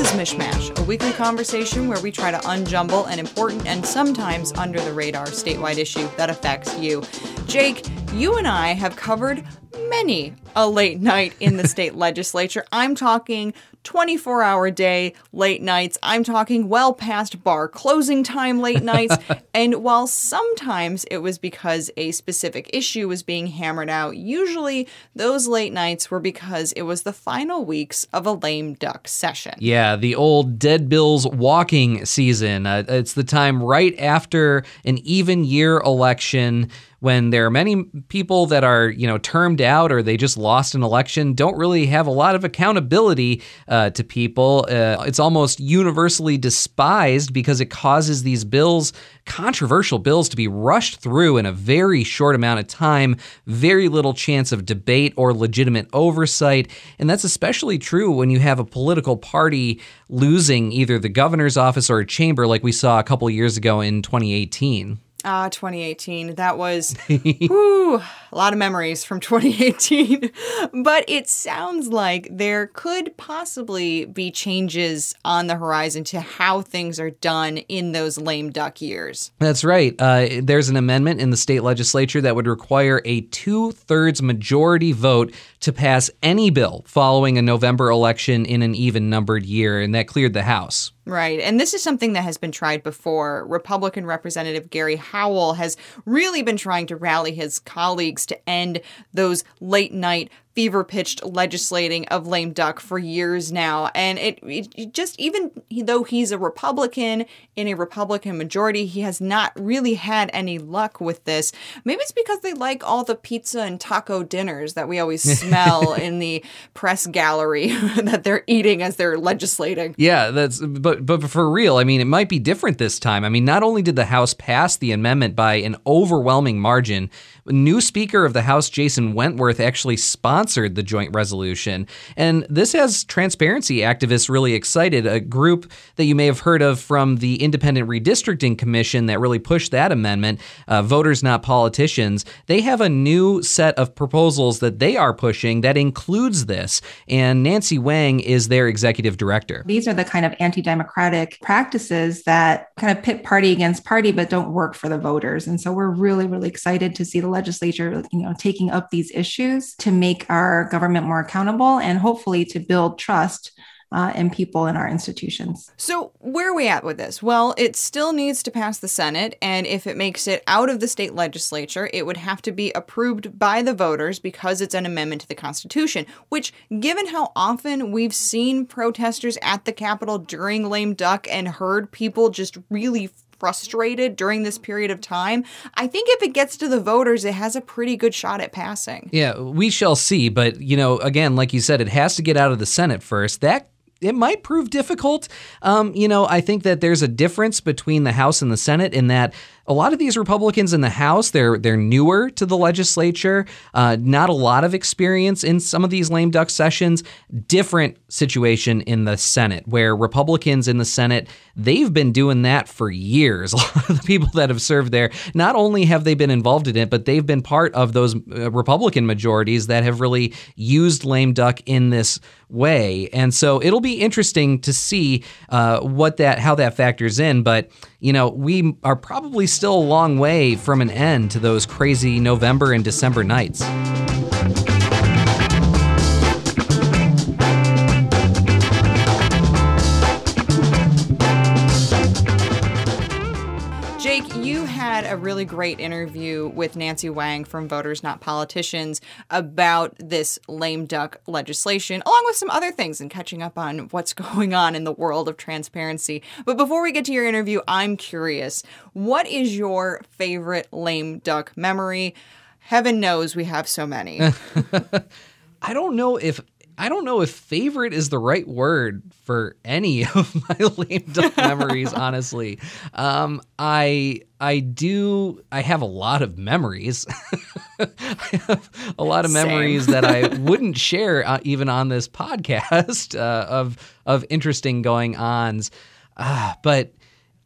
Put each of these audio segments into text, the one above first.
is MichMash, a weekly conversation where we try to unjumble an important and sometimes under the radar statewide issue that affects you. Jake, you and I have covered many a late night in the state legislature. I'm talking 24 hour day late nights. I'm talking well past bar closing time late nights. and while sometimes it was because a specific issue was being hammered out, usually those late nights were because it was the final weeks of a lame duck session. Yeah, the old Dead Bills walking season. Uh, it's the time right after an even year election when there are many people that are, you know, termed out or they just lost an election, don't really have a lot of accountability uh, to people. Uh, it's almost universally despised because it causes these bills, controversial bills, to be rushed through in a very short amount of time, very little chance of debate or legitimate oversight. And that's especially true when you have a political party losing either the governor's office or a chamber, like we saw a couple years ago in 2018. Ah, 2018. That was whew, a lot of memories from 2018. but it sounds like there could possibly be changes on the horizon to how things are done in those lame duck years. That's right. Uh, there's an amendment in the state legislature that would require a two thirds majority vote to pass any bill following a November election in an even numbered year, and that cleared the House. Right. And this is something that has been tried before. Republican Representative Gary Howell has really been trying to rally his colleagues to end those late night fever pitched legislating of lame duck for years now. And it, it, just, even though he's a Republican in a Republican majority, he has not really had any luck with this. Maybe it's because they like all the pizza and taco dinners that we always smell in the press gallery that they're eating as they're legislating. Yeah, that's, but, but for real, I mean, it might be different this time. I mean, not only did the House pass the amendment by an overwhelming margin, new Speaker of the House, Jason Wentworth, actually sponsored the joint resolution. And this has transparency activists really excited, a group that you may have heard of from the Independent Redistricting Commission that really pushed that amendment, uh, Voters Not Politicians. They have a new set of proposals that they are pushing that includes this. And Nancy Wang is their executive director. These are the kind of anti democratic practices that kind of pit party against party, but don't work for the voters. And so we're really, really excited to see the legislature, you know, taking up these issues to make our government more accountable and hopefully to build trust uh, people in our institutions. So, where are we at with this? Well, it still needs to pass the Senate, and if it makes it out of the state legislature, it would have to be approved by the voters because it's an amendment to the Constitution. Which, given how often we've seen protesters at the Capitol during lame duck and heard people just really frustrated during this period of time, I think if it gets to the voters, it has a pretty good shot at passing. Yeah, we shall see. But, you know, again, like you said, it has to get out of the Senate first. That it might prove difficult. Um, you know, I think that there's a difference between the House and the Senate in that a lot of these Republicans in the House, they're they're newer to the legislature, uh, not a lot of experience in some of these lame duck sessions. Different situation in the Senate, where Republicans in the Senate they've been doing that for years. A lot of the people that have served there, not only have they been involved in it, but they've been part of those uh, Republican majorities that have really used lame duck in this way. And so it'll be interesting to see uh, what that how that factors in. But you know, we are probably still a long way from an end to those crazy November and December nights. Jake, you had a really great interview with Nancy Wang from Voters Not Politicians about this lame duck legislation, along with some other things and catching up on what's going on in the world of transparency. But before we get to your interview, I'm curious what is your favorite lame duck memory? Heaven knows we have so many. I don't know if I don't know if favorite is the right word for any of my lame duck memories, honestly. Um, I I do I have a lot of memories. I have a lot of memories that I wouldn't share uh, even on this podcast uh, of of interesting going ons. Uh, but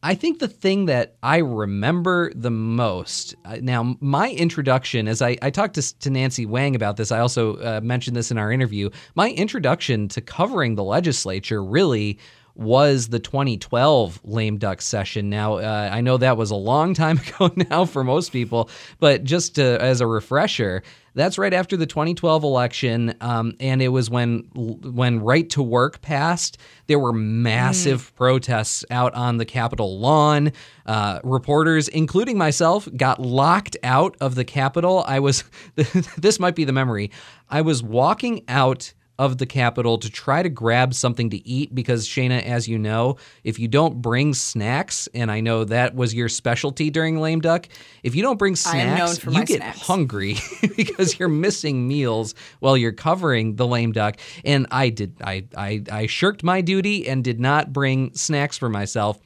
I think the thing that I remember the most uh, now, my introduction, as I, I talked to, to Nancy Wang about this, I also uh, mentioned this in our interview. My introduction to covering the legislature really was the 2012 lame duck session. Now, uh, I know that was a long time ago now for most people, but just to, as a refresher, that's right after the 2012 election, um, and it was when when right to work passed. There were massive mm. protests out on the Capitol lawn. Uh, reporters, including myself, got locked out of the Capitol. I was this might be the memory. I was walking out of the Capitol to try to grab something to eat because Cheyna, as you know, if you don't bring snacks, and I know that was your specialty during Lame Duck, if you don't bring snacks, you get snacks. hungry because you're missing meals while you're covering the Lame Duck. And I did, I, I, I shirked my duty and did not bring snacks for myself.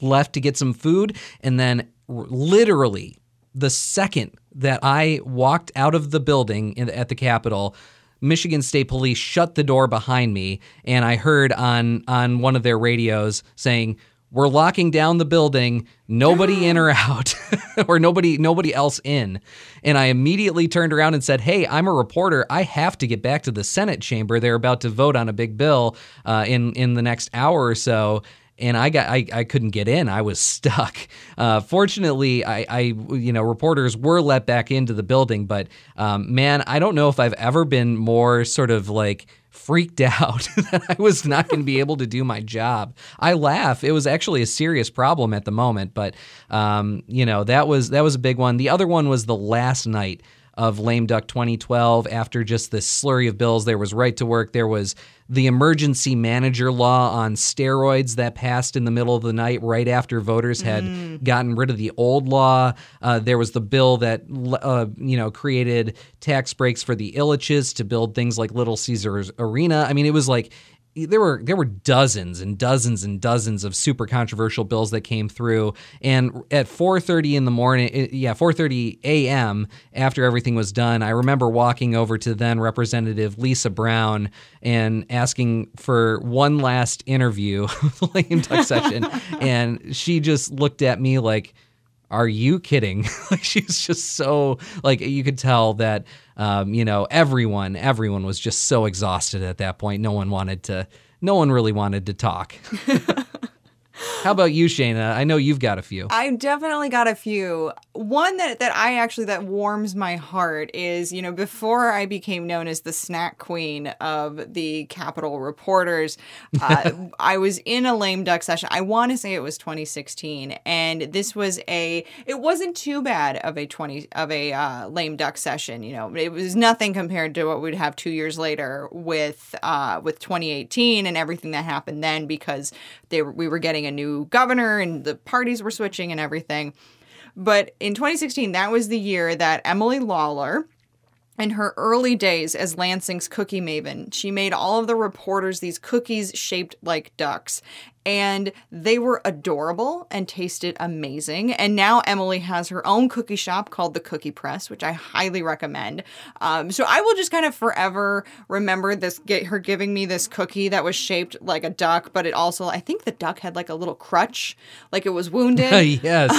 Left to get some food, and then literally the second that I walked out of the building in, at the Capitol Michigan State Police shut the door behind me, and I heard on on one of their radios saying, "We're locking down the building. Nobody in or out, or nobody nobody else in." And I immediately turned around and said, "Hey, I'm a reporter. I have to get back to the Senate chamber. They're about to vote on a big bill uh, in in the next hour or so." And I got I, I couldn't get in. I was stuck. Uh, fortunately, I, I you know reporters were let back into the building, but um, man, I don't know if I've ever been more sort of like freaked out that I was not going to be able to do my job. I laugh. It was actually a serious problem at the moment, but um, you know that was that was a big one. The other one was the last night of Lame Duck 2012 after just this slurry of bills. There was right to work. There was the emergency manager law on steroids that passed in the middle of the night right after voters had mm. gotten rid of the old law. Uh, there was the bill that uh, you know created tax breaks for the Ilitches to build things like Little Caesars Arena. I mean, it was like there were there were dozens and dozens and dozens of super controversial bills that came through and at 4:30 in the morning yeah 4:30 a.m. after everything was done I remember walking over to then representative Lisa Brown and asking for one last interview the lame duck session and she just looked at me like are you kidding she's just so like you could tell that um, you know, everyone, everyone was just so exhausted at that point. No one wanted to, no one really wanted to talk. How about you, Cheyna? I know you've got a few. I've definitely got a few. One that, that I actually that warms my heart is, you know, before I became known as the snack queen of the Capitol reporters, uh, I was in a lame duck session. I want to say it was 2016, and this was a. It wasn't too bad of a 20 of a uh, lame duck session. You know, it was nothing compared to what we'd have two years later with uh, with 2018 and everything that happened then because they were, we were getting a new governor and the parties were switching and everything. But in 2016, that was the year that Emily Lawler, in her early days as Lansing's cookie maven, she made all of the reporters these cookies shaped like ducks and they were adorable and tasted amazing. And now Emily has her own cookie shop called the Cookie Press, which I highly recommend. Um, so I will just kind of forever remember this get her giving me this cookie that was shaped like a duck, but it also I think the duck had like a little crutch, like it was wounded. yes.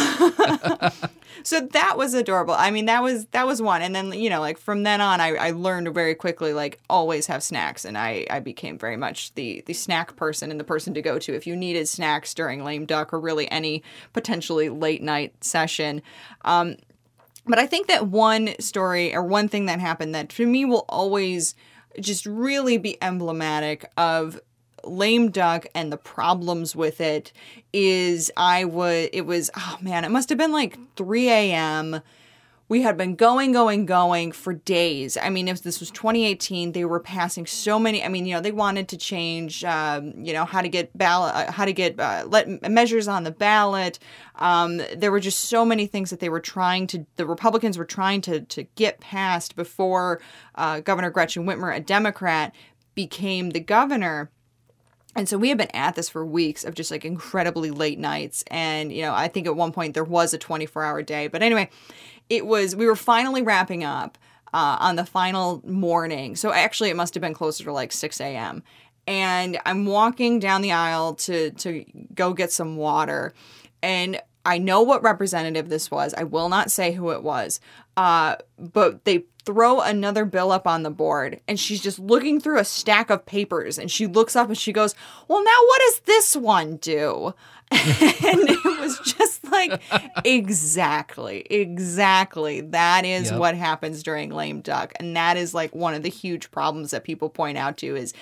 so that was adorable. I mean, that was that was one. And then you know, like from then on, I, I learned very quickly like always have snacks, and I I became very much the the snack person and the person to go to if you needed snacks during lame duck or really any potentially late night session. Um, but I think that one story or one thing that happened that to me will always just really be emblematic of lame duck and the problems with it is I would it was oh man it must have been like 3 a.m we had been going, going, going for days. I mean, if this was 2018, they were passing so many. I mean, you know, they wanted to change, um, you know, how to get ballot, uh, how to get uh, let measures on the ballot. Um, there were just so many things that they were trying to. The Republicans were trying to to get passed before uh, Governor Gretchen Whitmer, a Democrat, became the governor. And so we have been at this for weeks of just like incredibly late nights. And, you know, I think at one point there was a 24 hour day. But anyway, it was we were finally wrapping up uh, on the final morning. So actually, it must have been closer to like 6 a.m. And I'm walking down the aisle to to go get some water, and I know what representative this was. I will not say who it was. Uh, but they throw another bill up on the board and she's just looking through a stack of papers and she looks up and she goes, Well, now what does this one do? and it was just like exactly exactly. That is Yep. what happens during lame duck. And that is like one of the huge problems that people point out to is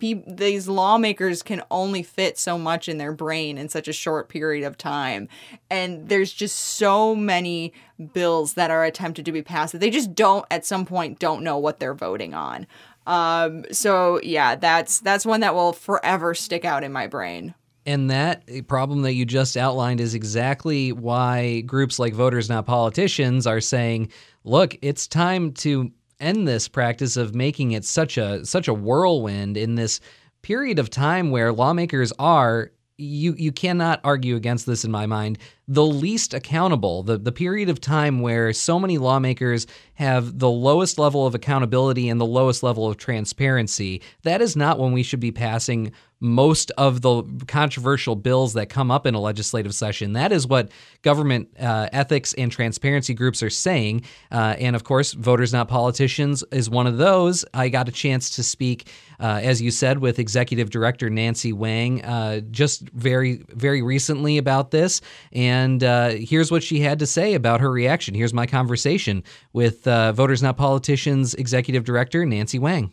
pe- these lawmakers can only fit so much in their brain in such a short period of time. And there's just so many bills that are attempted to be passed that they just don't at some point don't know what they're voting on. Um so yeah that's that's one that will forever stick out in my brain And that eh, problem that you just outlined is exactly why groups like Voters Not Politicians are saying, look, it's time to end this practice of making it such a such a whirlwind in this period of time where lawmakers are you you cannot argue against this in my mind the least accountable. The the period of time where so many lawmakers have the lowest level of accountability and the lowest level of transparency that is not when we should be passing most of the controversial bills that come up in a legislative session. That is what government uh, ethics and transparency groups are saying. Uh, and of course, Voters Not Politicians is one of those. I got a chance to speak, uh, as you said, with Executive Director Nancy Wang uh, just very, very recently about this. And uh, here's what she had to say about her reaction. Here's my conversation with uh, Voters Not Politicians Executive Director Nancy Wang.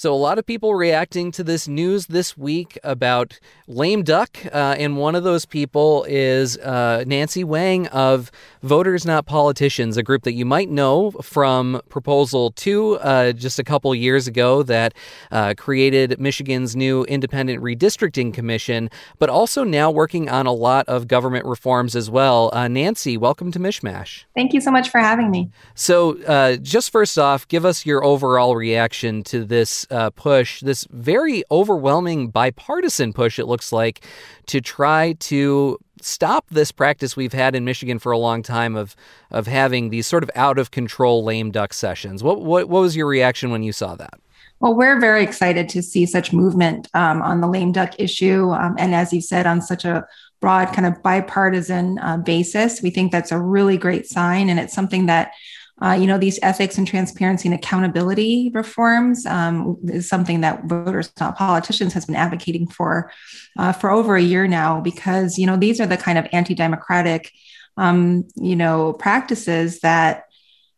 So, a lot of people reacting to this news this week about lame duck, uh, and one of those people is uh, Nancy Wang of Voters Not Politicians, a group that you might know from Proposal 2 uh, just a couple years ago that uh, created Michigan's new Independent Redistricting Commission, but also now working on a lot of government reforms as well. Uh, Nancy, welcome to MichMash. Thank you so much for having me. So, uh, just first off, give us your overall reaction to this uh, push, this very overwhelming bipartisan push, it looks like, to try to stop this practice we've had in Michigan for a long time of of having these sort of out of control lame duck sessions. What what, what was your reaction when you saw that? Well, we're very excited to see such movement um, on the lame duck issue. Um, and as you said, on such a broad, kind of bipartisan uh, basis, we think that's a really great sign. And it's something that uh, you know, these ethics and transparency and accountability reforms um, is something that voters, not politicians, has been advocating for uh, for over a year now. Because you know, these are the kind of anti-democratic, um, you know, practices that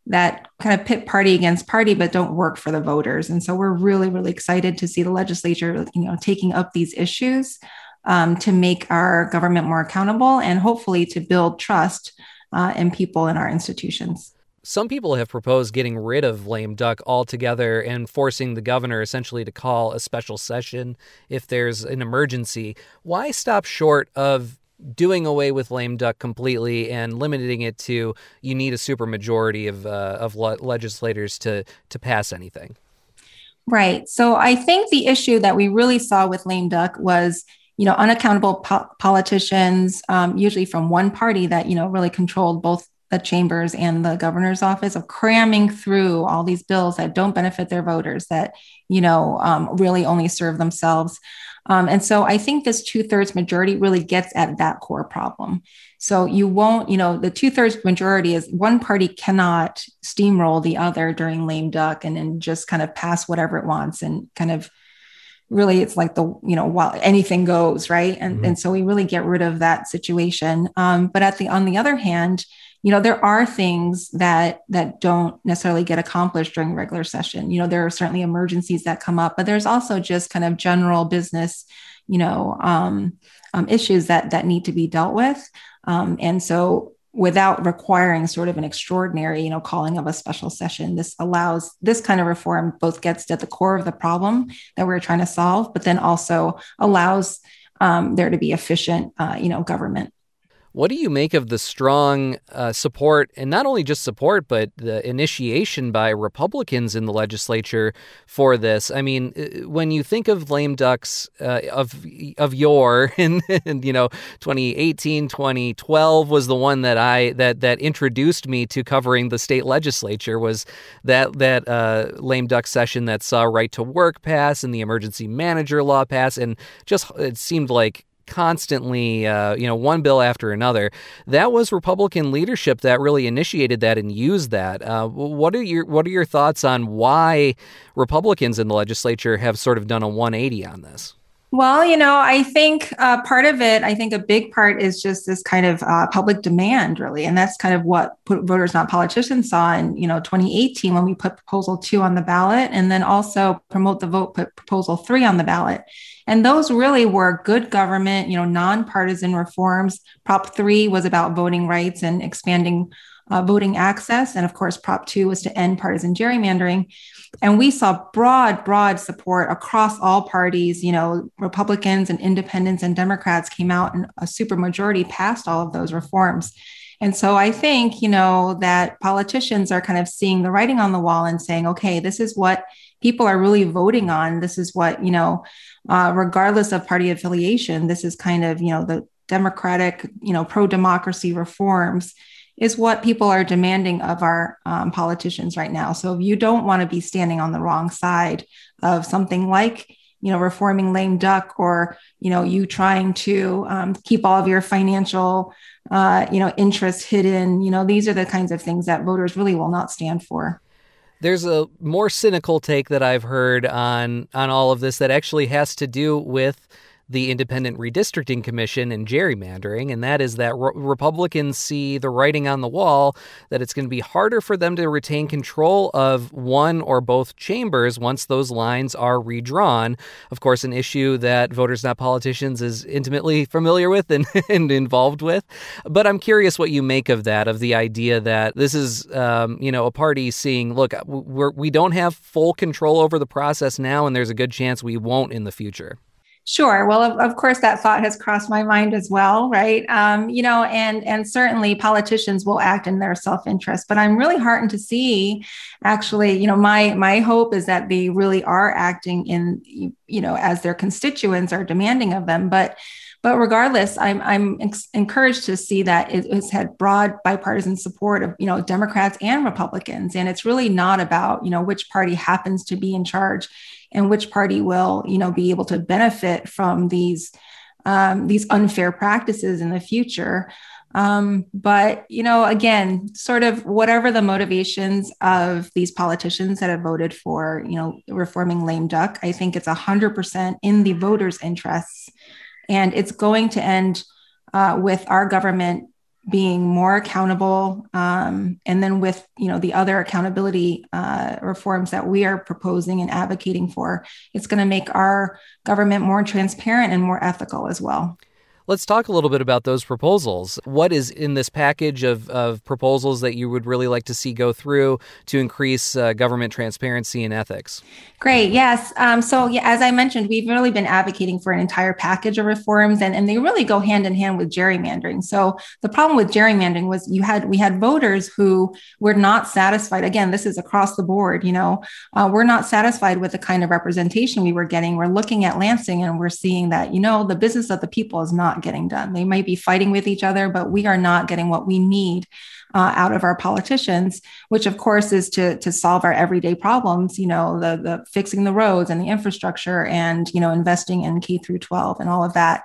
that kind of pit party against party, but don't work for the voters. And so we're really, really excited to see the legislature, you know, taking up these issues um, to make our government more accountable and hopefully to build trust uh, in people in our institutions. Some people have proposed getting rid of lame duck altogether and forcing the governor essentially to call a special session if there's an emergency. Why stop short of doing away with lame duck completely and limiting it to you need a supermajority of uh, of le- legislators to to pass anything? Right. So I think the issue that we really saw with lame duck was you know unaccountable po- politicians um, usually from one party that you know really controlled both the chambers and the governor's office of cramming through all these bills that don't benefit their voters that you know um, really only serve themselves. Um, and so i think this two-thirds majority really gets at that core problem. So you won't you know the two-thirds majority is one party cannot steamroll the other during lame duck and then just kind of pass whatever it wants and kind of really it's like the you know while anything goes right? And mm-hmm. and so we really get rid of that situation. Um, but at the on the other hand you know there are things that that don't necessarily get accomplished during regular session. You know there are certainly emergencies that come up but there's also just kind of general business you know um, um, issues that that need to be dealt with. Um, and so without requiring sort of an extraordinary you know calling of a special session this allows this kind of reform both gets at the core of the problem that we're trying to solve but then also allows um, there to be efficient uh, you know government what do you make of the strong uh, support, and not only just support, but the initiation by Republicans in the legislature for this? I mean, uh, when you think of lame ducks uh, of of yore, and, and, you know, 2018, 2012 was the one that I that that introduced me to covering the state legislature was that that uh, lame duck session that saw right to work pass and the emergency manager law pass, and just it seemed like constantly, uh, you know, one bill after another. That was Republican leadership that really initiated that and used that. Uh, what are your What are your thoughts on why Republicans in the legislature have sort of done a 180 on this? Well, you know, I think uh, part of it, I think a big part is just this kind of uh, public demand, really, and that's kind of what voters, not politicians, saw in you know 2018 when we put proposal two on the ballot, and then also promote the vote, put proposal three on the ballot, and those really were good government, you know, nonpartisan reforms. Prop three was about voting rights and expanding uh, voting access, and of course, Prop two was to end partisan gerrymandering. And we saw broad, broad support across all parties. You know, Republicans and independents and Democrats came out and a supermajority passed all of those reforms. And so I think, you know, that politicians are kind of seeing the writing on the wall and saying, okay, this is what people are really voting on. This is what, you know, uh, regardless of party affiliation, this is kind of, you know, the democratic, you know, pro democracy reforms is what people are demanding of our um, politicians right now. So if you don't want to be standing on the wrong side of something like, you know, reforming lame duck or, you know, you trying to um, keep all of your financial, uh, you know, interests hidden, you know, these are the kinds of things that voters really will not stand for there's a more cynical take that I've heard on on all of this that actually has to do with the Independent Redistricting Commission and gerrymandering, and that is that re- Republicans see the writing on the wall that it's going to be harder for them to retain control of one or both chambers once those lines are redrawn. Of course, an issue that Voters Not Politicians is intimately familiar with and, and involved with. But I'm curious what you make of that, of the idea that this is, um, you know, a party seeing, look, we're, we don't have full control over the process now, and there's a good chance we won't in the future. Sure. Well, of, of, course, that thought has crossed my mind as well, right? Um, you know, and and certainly politicians will act in their self-interest. But I'm really heartened to see, actually, you know, my my hope is that they really are acting in, you know, as their constituents are demanding of them. But but regardless, I'm I'm encouraged to see that it, it's had broad bipartisan support of you know Democrats and Republicans, and it's really not about you know which party happens to be in charge and which party will you know be able to benefit from these um, these unfair practices in the future. Um, but you know again sort of whatever the motivations of these politicians that have voted for you know reforming lame duck i think it's 100% in the voters interests. And it's going to end uh, with our government being more accountable um, and then with you know the other accountability uh, reforms that we are proposing and advocating for it's going to make our government more transparent and more ethical as well Let's talk a little bit about those proposals. What is in this package of, of proposals that you would really like to see go through to increase uh, government transparency and ethics? Great. Yes. Um, so, yeah, as I mentioned, we've really been advocating for an entire package of reforms, and, and they really go hand in hand with gerrymandering. So, the problem with gerrymandering was you had we had voters who were not satisfied. Again, this is across the board. You know, uh, we're not satisfied with the kind of representation we were getting. We're looking at Lansing, and we're seeing that you know the business of the people is not getting done. They might be fighting with each other, but we are not getting what we need uh, out of our politicians, which of course is to to solve our everyday problems. You know, the the fixing the roads and the infrastructure, and you know, investing in K through 12 and all of that.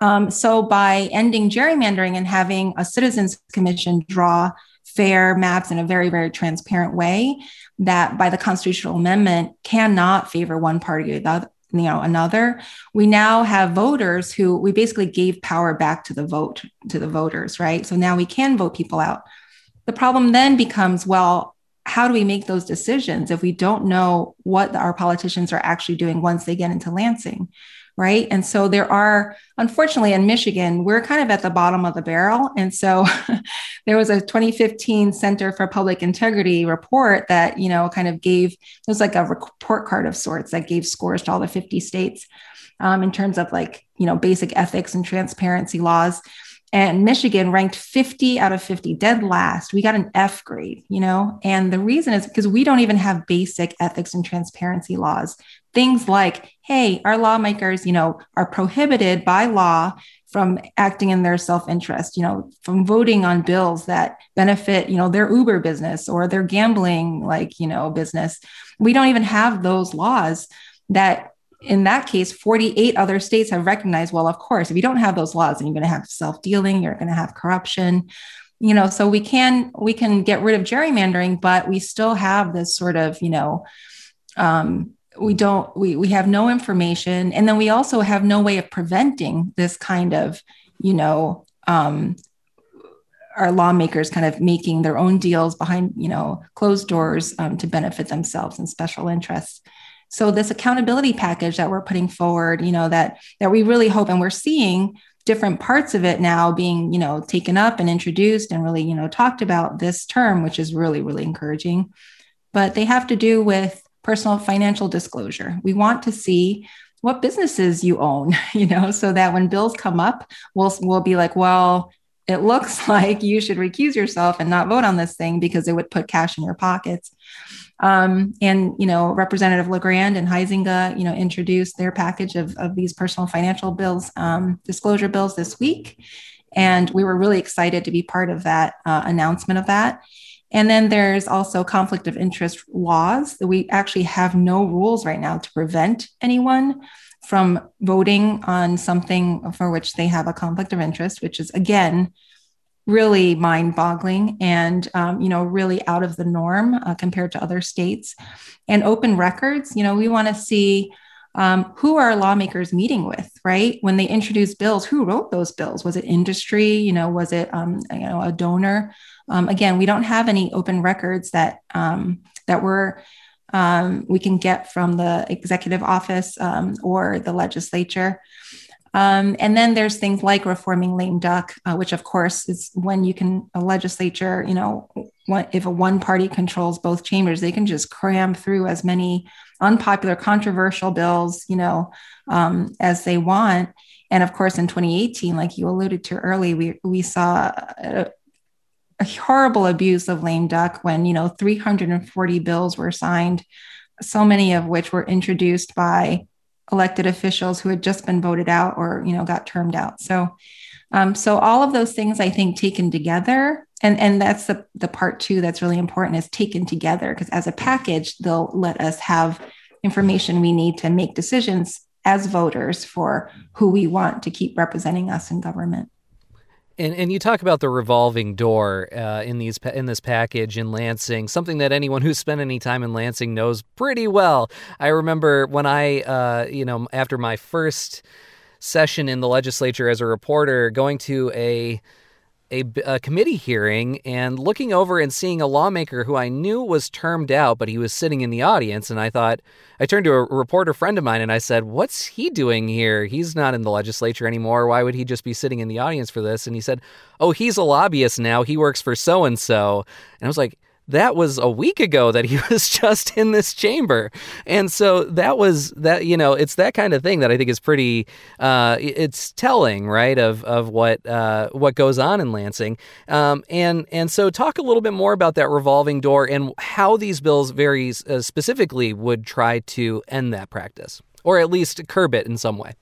Um, so by ending gerrymandering and having a citizens commission draw fair maps in a very very transparent way that by the constitutional amendment cannot favor one party or the, you know another. We now have voters who we basically gave power back to the vote to the voters right? So now we can vote people out. The problem then becomes well how do we make those decisions if we don't know what our politicians are actually doing once they get into lansing right? And so there are, unfortunately, in Michigan, we're kind of at the bottom of the barrel. And so there was a 2015 Center for Public Integrity report that, you know, kind of gave, it was like a report card of sorts that gave scores to all the 50 states um, in terms of like, you know, basic ethics and transparency laws and Michigan ranked 50 out of 50, dead last. We got an F grade, you know? And the reason is because we don't even have basic ethics and transparency laws. Things like, hey, our lawmakers, you know, are prohibited by law from acting in their self-interest, you know, from voting on bills that benefit, you know, their Uber business or their gambling like, you know, business. We don't even have those laws that in that case, 48 other states have recognized, well, of course, if you don't have those laws, then you're going to have self-dealing, you're going to have corruption. You know, so we can we can get rid of gerrymandering, but we still have this sort of, you know, um, we don't we we have no information, and then we also have no way of preventing this kind of, you know, um, our lawmakers kind of making their own deals behind, you know, closed doors um, to benefit themselves and special interests. So this accountability package that we're putting forward, you know, that that we really hope and we're seeing different parts of it now being, you know, taken up and introduced and really, you know, talked about this term, which is really, really encouraging. But they have to do with personal financial disclosure. We want to see what businesses you own, you know, so that when bills come up, we'll we'll be like, well, it looks like you should recuse yourself and not vote on this thing because it would put cash in your pockets. Um, and you know, Representative LaGrand and Huizenga, you know, introduced their package of, of these personal financial bills, um, disclosure bills this week, and we were really excited to be part of that uh, announcement of that. And then there's also conflict of interest laws. We actually have no rules right now to prevent anyone from voting on something for which they have a conflict of interest, which is again really mind-boggling and um, you know really out of the norm uh, compared to other states and open records you know we want to see um, who are lawmakers meeting with right? When they introduce bills who wrote those bills? Was it industry? You know was it um, you know a donor? Um, again we don't have any open records that um, that we're um, we can get from the executive office um, or the legislature um, and then there's things like reforming lame duck, uh, which of course is when you can a legislature, you know, if a one party controls both chambers, they can just cram through as many unpopular, controversial bills, you know, um, as they want. And of course, in 2018, like you alluded to early, we we saw a, a horrible abuse of lame duck when you know 340 bills were signed, so many of which were introduced by elected officials who had just been voted out or you know got termed out. So um, so all of those things i think taken together and and that's the the part two that's really important is taken together because as a package they'll let us have information we need to make decisions as voters for who we want to keep representing us in government and, and you talk about the revolving door uh, in these in this package in Lansing, something that anyone who's spent any time in Lansing knows pretty well. I remember when I, uh, you know, after my first session in the legislature as a reporter, going to a a, a, committee hearing and looking over and seeing a lawmaker who I knew was termed out, but he was sitting in the audience. And I thought, I turned to a reporter friend of mine and I said, What's he doing here? He's not in the legislature anymore. Why would he just be sitting in the audience for this? And he said, Oh, he's a lobbyist now. He works for so and so. And I was like, that was a week ago that he was just in this chamber. And so that was that you know it's that kind of thing that i think is pretty uh, it's telling right of of what uh, what goes on in lansing. Um, and and so talk a little bit more about that revolving door and how these bills very uh, specifically would try to end that practice or at least curb it in some way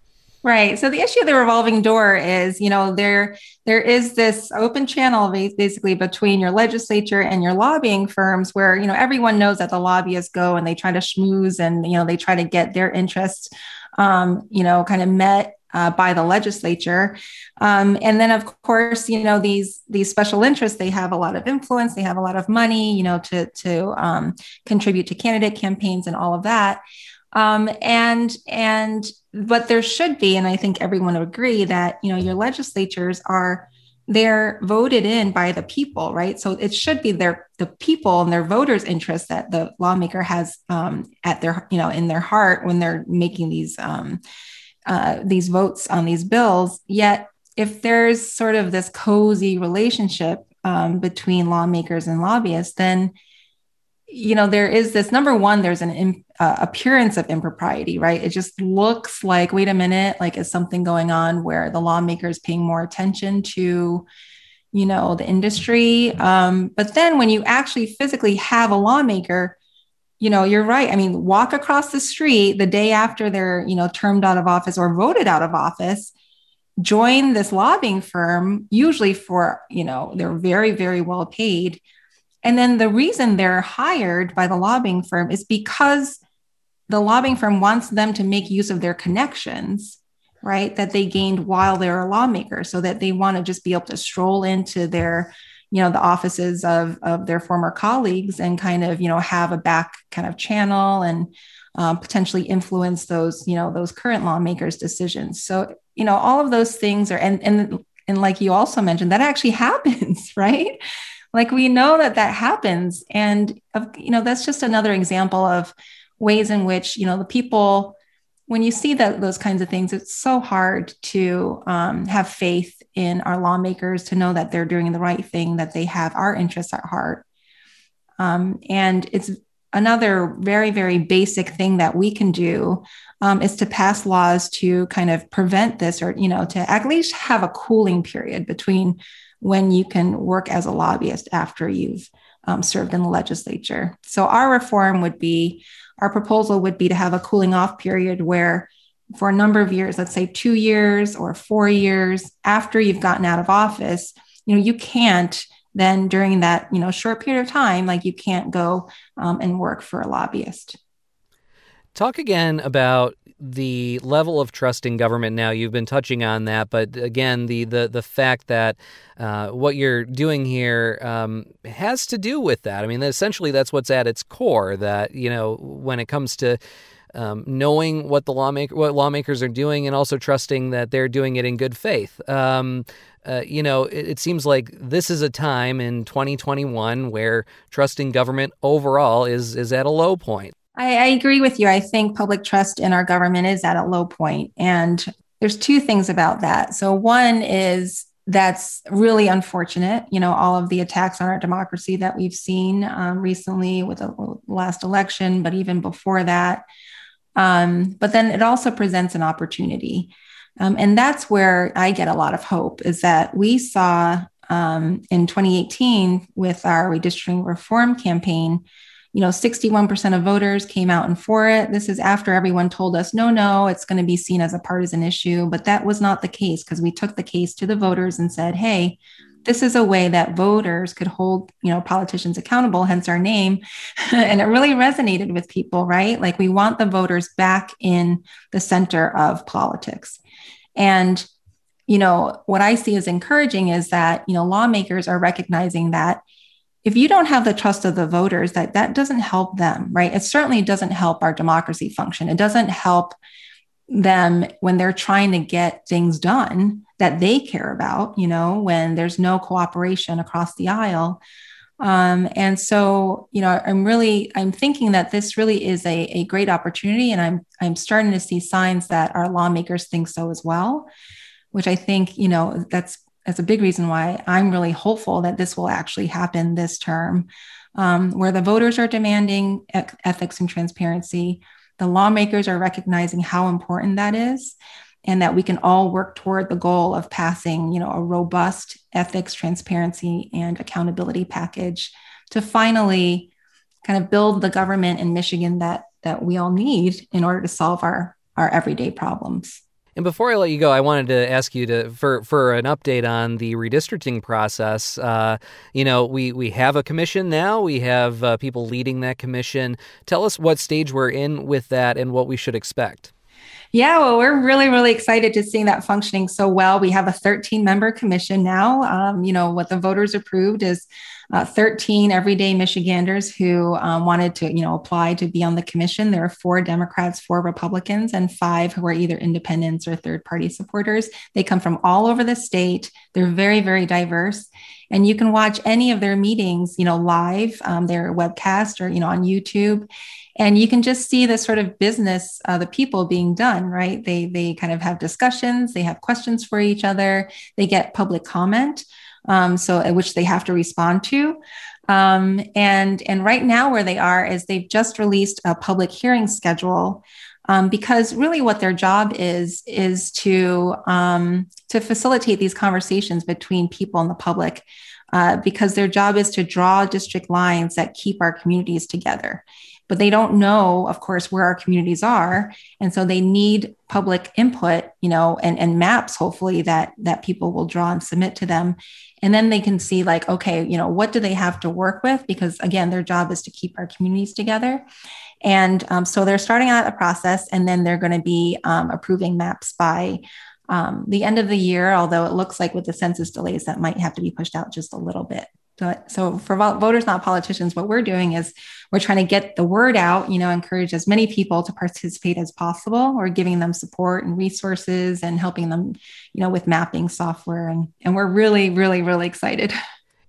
Right. So the issue of the revolving door is, you know, there there is this open channel basically between your legislature and your lobbying firms where, you know, everyone knows that the lobbyists go and they try to schmooze and, you know, they try to get their interests um, you know, kind of met uh, by the legislature. Um, and then, of course, you know these these special interests they have a lot of influence, they have a lot of money, you know, to to um, contribute to candidate campaigns and all of that. Um, and and but there should be, and I think everyone would agree that you know your legislatures are they're voted in by the people, right? So it should be their the people and their voters' interest that the lawmaker has um, at their you know in their heart when they're making these um, uh, these votes on these bills. Yet, if there's sort of this cozy relationship um, between lawmakers and lobbyists, then you know there is this number one there's an uh, appearance of impropriety right it just looks like wait a minute like is something going on where the lawmaker is paying more attention to you know the industry um, but then when you actually physically have a lawmaker you know you're right. I mean walk across the street the day after they're you know termed out of office or voted out of office join this lobbying firm usually for you know they're very very well paid. And then the reason they're hired by the lobbying firm is because the lobbying firm wants them to make use of their connections right that they gained while they're a lawmaker so that they want to just be able to stroll into their you know the offices of of their former colleagues and kind of you know have a back kind of channel and um, potentially influence those you know those current lawmakers decisions. So you know all of those things are and and and like you also mentioned that actually happens right? Like we know that that happens. And you know that's just another example of ways in which you know the people when you see that those kinds of things it's so hard to um, have faith in our lawmakers to know that they're doing the right thing that they have our interests at heart. Um, and it's another very very basic thing that we can do um, is to pass laws to kind of prevent this or you know to at least have a cooling period between when you can work as a lobbyist after you've um, served in the legislature. So our reform would be our proposal would be to have a cooling off period where for a number of years let's say two years or four years after you've gotten out of office you know you can't then during that you know short period of time like you can't go um, and work for a lobbyist. Talk again about the level of trust in government now you've been touching on that but again the the the fact that uh, what you're doing here um, has to do with that i mean essentially that's what's at its core that you know when it comes to um, knowing what the lawmaker what lawmakers are doing and also trusting that they're doing it in good faith um, uh, you know, it, it, seems like this is a time in 2021 where trusting government overall is is at a low point. I, I agree with you. I think public trust in our government is at a low point, and there's two things about that. So one is that's really unfortunate. You know, all of the attacks on our democracy that we've seen um, recently with the last election, but even before that. Um, but then it also presents an opportunity. Um, and that's where I get a lot of hope is that we saw um, in 2018 with our redistricting reform campaign, you know, 61% of voters came out and for it. This is after everyone told us, no, no, it's going to be seen as a partisan issue. But that was not the case because we took the case to the voters and said, hey, this is a way that voters could hold you know politicians accountable hence our name and it really resonated with people right like we want the voters back in the center of politics and you know what i see as encouraging is that you know lawmakers are recognizing that if you don't have the trust of the voters that that doesn't help them right? It certainly doesn't help our democracy function. It doesn't help them when they're trying to get things done that they care about you know when there's no cooperation across the aisle. Um, and so you know i'm really i'm thinking that this really is a, a great opportunity and i'm i'm starting to see signs that our lawmakers think so as well which i think you know that's that's a big reason why i'm really hopeful that this will actually happen this term um, where the voters are demanding ethics and transparency. The lawmakers are recognizing how important that is and that we can all work toward the goal of passing you know a robust ethics transparency and accountability package to finally kind of build the government in michigan that that we all need in order to solve our our everyday problems and before I let you go, I wanted to ask you to for for an update on the redistricting process. Uh, you know, we we have a commission now. We have uh, people leading that commission. Tell us what stage we're in with that and what we should expect. Yeah, well, we're really, really excited to see that functioning so well. We have a 13 member commission now. Um, you know, what the voters approved is uh, 13 everyday Michiganders who um, wanted to, you know, apply to be on the commission. There are four Democrats, four Republicans, and five who are either independents or third party supporters. They come from all over the state. They're very, very diverse. And you can watch any of their meetings, you know, live, um, their webcast or, you know, on YouTube and you can just see the sort of business uh, the people being done right they they kind of have discussions they have questions for each other they get public comment um, so which they have to respond to um, and and right now where they are is they've just released a public hearing schedule um, because really what their job is is to um, to facilitate these conversations between people and the public uh, because their job is to draw district lines that keep our communities together but they don't know, of course, where our communities are. And so they need public input, you know, and, and maps, hopefully, that that people will draw and submit to them. And then they can see, like, okay, you know, what do they have to work with? Because again, their job is to keep our communities together. And um, so they're starting out a process and then they're going to be um, approving maps by um, the end of the year, although it looks like with the census delays, that might have to be pushed out just a little bit. So, for voters, not politicians, what we're doing is we're trying to get the word out, you know, encourage as many people to participate as possible. We're giving them support and resources and helping them, you know, with mapping software. And, and we're really, really, really excited.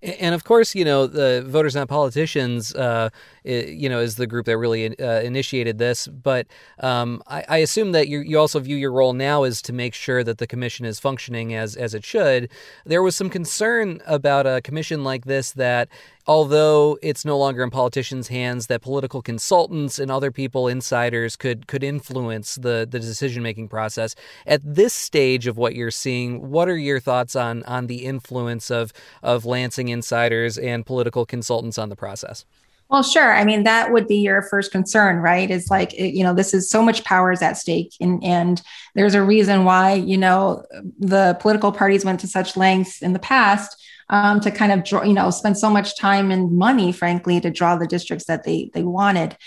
And of course, you know, the Voters Not Politicians, uh, you know, is the group that really uh, initiated this. But um, I, I, assume that you, you also view your role now as to make sure that the commission is functioning as, as it should. There was some concern about a commission like this that although it's no longer in politicians' hands, that political consultants and other people, insiders, could could influence the the decision making process. At this stage of what you're seeing, what are your thoughts on on the influence of of Lansing insiders and political consultants on the process? Well, sure. I mean, that would be your first concern, right? Is like, you know, this is so much power is at stake. And, and there's a reason why, you know, the political parties went to such lengths in the past um, to kind of draw, you know, spend so much time and money, frankly, to draw the districts that they they wanted.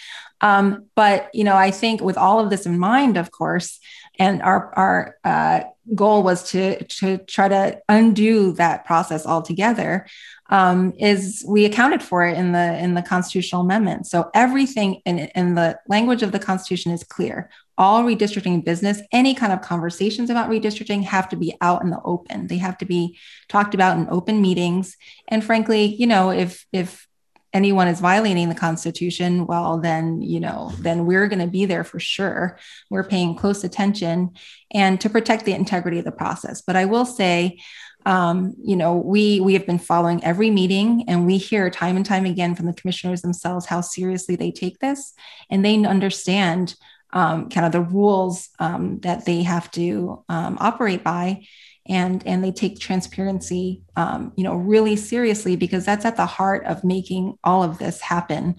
Um, but you know, I think with all of this in mind, of course, and our our uh, goal was to to try to undo that process altogether um, is we accounted for it in the in the constitutional amendment. So everything in, in the language of the Constitution is clear. All redistricting business, any kind of conversations about redistricting have to be out in the open. They have to be talked about in open meetings. And frankly, you know, if if anyone is violating the constitution well then you know then we're going to be there for sure. We're paying close attention and to protect the integrity of the process. But i will say um, you know, we we have been following every meeting, and we hear time and time again from the commissioners themselves how seriously they take this, and they understand um, kind of the rules um, that they have to um, operate by, and and they take transparency, um, you know, really seriously because that's at the heart of making all of this happen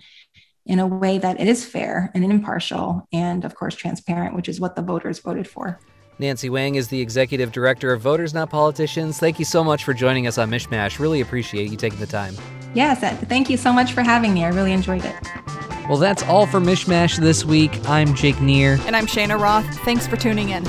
in a way that it is fair and impartial, and of course transparent, which is what the voters voted for. Nancy Wang is the executive director of Voters Not Politicians. Thank you so much for joining us on MichMash. Really appreciate you taking the time. Yes, thank you so much for having me. I really enjoyed it. Well, that's all for MichMash this week. I'm Jake Neher. And I'm Cheyna Roth. Thanks for tuning in.